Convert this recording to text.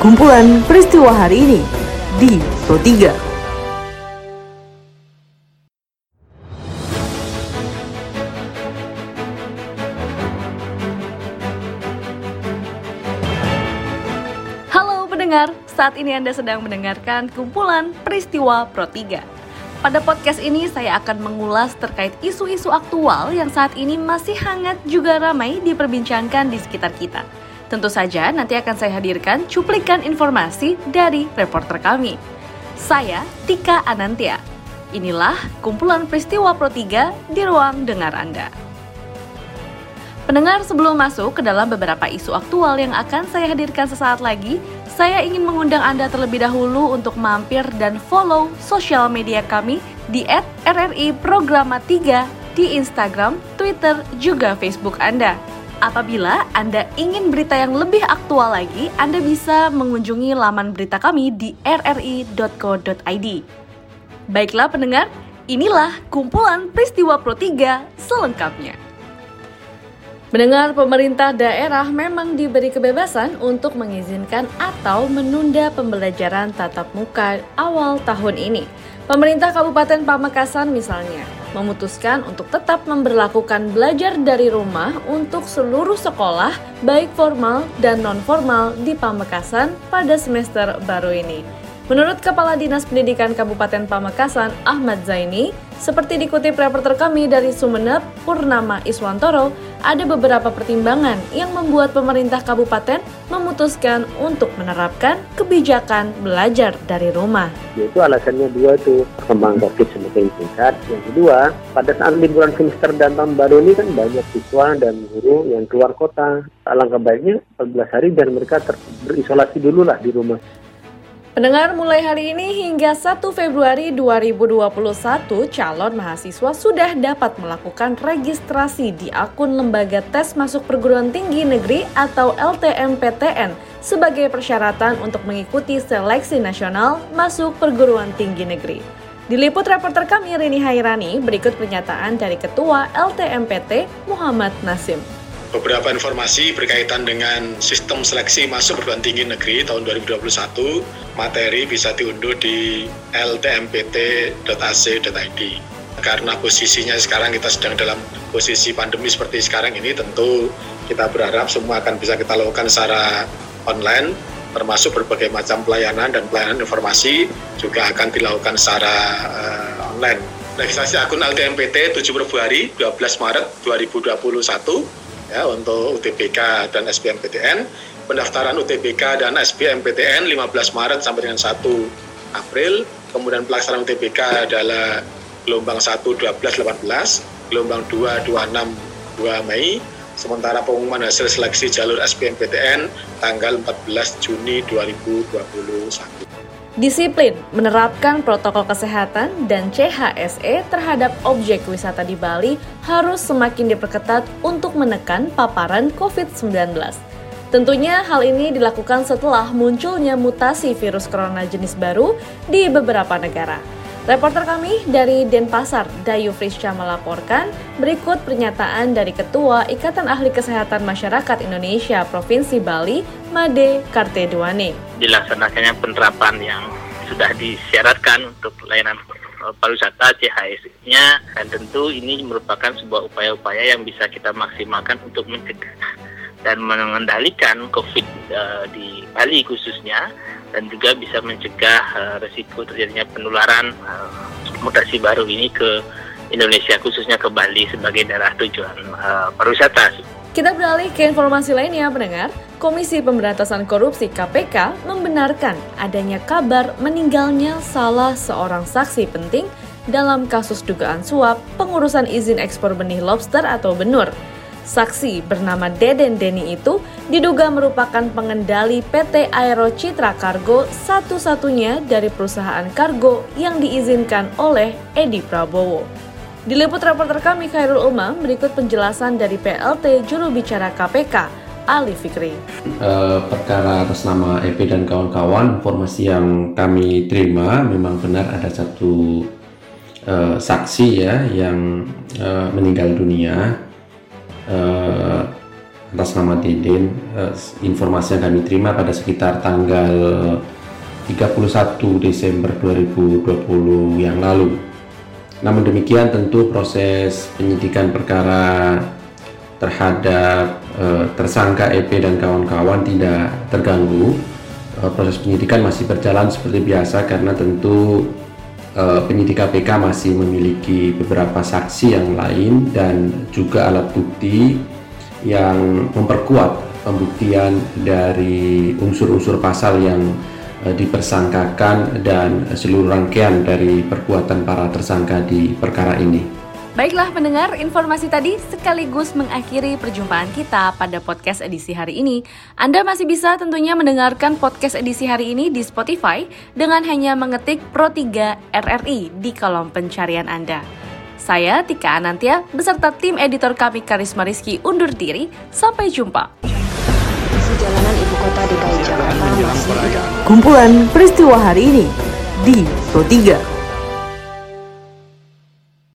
kumpulan peristiwa hari ini di Pro 3. Halo pendengar, saat ini Anda sedang mendengarkan kumpulan peristiwa Pro 3. Pada podcast ini saya akan mengulas terkait isu-isu aktual yang saat ini masih hangat juga ramai diperbincangkan di sekitar kita. Tentu saja nanti akan saya hadirkan cuplikan informasi dari reporter kami. Saya Tika Anantia. Inilah kumpulan peristiwa Pro 3 di ruang dengar Anda. Pendengar sebelum masuk ke dalam beberapa isu aktual yang akan saya hadirkan sesaat lagi, saya ingin mengundang Anda terlebih dahulu untuk mampir dan follow sosial media kami di @rri Programa 3 di Instagram, Twitter, juga Facebook Anda. Apabila Anda ingin berita yang lebih aktual lagi, Anda bisa mengunjungi laman berita kami di rri.co.id. Baiklah pendengar, inilah kumpulan peristiwa Pro 3 selengkapnya. Mendengar pemerintah daerah memang diberi kebebasan untuk mengizinkan atau menunda pembelajaran tatap muka awal tahun ini. Pemerintah Kabupaten Pamekasan misalnya memutuskan untuk tetap memberlakukan belajar dari rumah untuk seluruh sekolah, baik formal dan non-formal di Pamekasan pada semester baru ini. Menurut Kepala Dinas Pendidikan Kabupaten Pamekasan, Ahmad Zaini, seperti dikutip reporter kami dari Sumeneb, Purnama Iswantoro, ada beberapa pertimbangan yang membuat pemerintah kabupaten memutuskan untuk menerapkan kebijakan belajar dari rumah. Itu alasannya dua tuh, kembang COVID-19 SPI tingkat. Yang kedua, pada saat liburan semester dan tahun baru ini kan banyak siswa dan guru yang keluar kota. Alangkah baiknya 14 hari dan mereka ter- berisolasi dulu lah di rumah. Pendengar mulai hari ini hingga 1 Februari 2021, calon mahasiswa sudah dapat melakukan registrasi di akun Lembaga Tes Masuk Perguruan Tinggi Negeri atau LTMPTN sebagai persyaratan untuk mengikuti seleksi nasional masuk perguruan tinggi negeri. Diliput reporter kami Rini Hairani, berikut pernyataan dari Ketua LTMPT Muhammad Nasim. Beberapa informasi berkaitan dengan sistem seleksi masuk perguruan tinggi negeri tahun 2021 materi bisa diunduh di ltmpt.ac.id karena posisinya sekarang kita sedang dalam posisi pandemi seperti sekarang ini tentu kita berharap semua akan bisa kita lakukan secara online termasuk berbagai macam pelayanan dan pelayanan informasi juga akan dilakukan secara uh, online registrasi akun LTMPT 7 Februari 12 Maret 2021 ya untuk UTBK dan SBMPTN. Pendaftaran UTBK dan SBMPTN 15 Maret sampai dengan 1 April. Kemudian pelaksanaan UTBK adalah gelombang 1 12 18, gelombang 2 26 2 Mei. Sementara pengumuman hasil seleksi jalur SBMPTN tanggal 14 Juni 2021. Disiplin menerapkan protokol kesehatan dan CHSE terhadap objek wisata di Bali harus semakin diperketat untuk menekan paparan COVID-19. Tentunya hal ini dilakukan setelah munculnya mutasi virus corona jenis baru di beberapa negara. Reporter kami dari Denpasar, Dayu Frisca melaporkan berikut pernyataan dari Ketua Ikatan Ahli Kesehatan Masyarakat Indonesia Provinsi Bali, Made Karteduane. Dilaksanakannya penerapan yang sudah disyaratkan untuk layanan eh, pariwisata CHS-nya dan tentu ini merupakan sebuah upaya-upaya yang bisa kita maksimalkan untuk mencegah dan mengendalikan COVID uh, di Bali khususnya dan juga bisa mencegah uh, resiko terjadinya penularan uh, mutasi baru ini ke Indonesia khususnya ke Bali sebagai daerah tujuan uh, pariwisata. Kita beralih ke informasi lainnya, pendengar. Komisi Pemberantasan Korupsi KPK membenarkan adanya kabar meninggalnya salah seorang saksi penting dalam kasus dugaan suap pengurusan izin ekspor benih lobster atau benur. Saksi bernama Deden Deni itu diduga merupakan pengendali PT Aero Citra Cargo satu-satunya dari perusahaan kargo yang diizinkan oleh Edi Prabowo. Diliput reporter kami Khairul Umam, berikut penjelasan dari PLT juru bicara KPK, Ali Fikri. Uh, perkara atas nama EP dan kawan-kawan, informasi yang kami terima memang benar ada satu uh, saksi ya yang uh, meninggal dunia uh, atas nama Deden. Uh, informasi yang kami terima pada sekitar tanggal 31 Desember 2020 yang lalu. Namun demikian tentu proses penyidikan perkara terhadap uh, tersangka EP dan kawan-kawan tidak terganggu. Uh, proses penyidikan masih berjalan seperti biasa karena tentu uh, penyidik KPK masih memiliki beberapa saksi yang lain dan juga alat bukti yang memperkuat pembuktian dari unsur-unsur pasal yang Eh, dipersangkakan dan seluruh rangkaian dari perbuatan para tersangka di perkara ini. Baiklah pendengar, informasi tadi sekaligus mengakhiri perjumpaan kita pada podcast edisi hari ini. Anda masih bisa tentunya mendengarkan podcast edisi hari ini di Spotify dengan hanya mengetik Pro 3 RRI di kolom pencarian Anda. Saya Tika Anantia beserta tim editor kami Karisma Rizky undur diri. Sampai jumpa jalanan ibu kota DKI Jakarta masih Kumpulan peristiwa hari ini di Pro 3.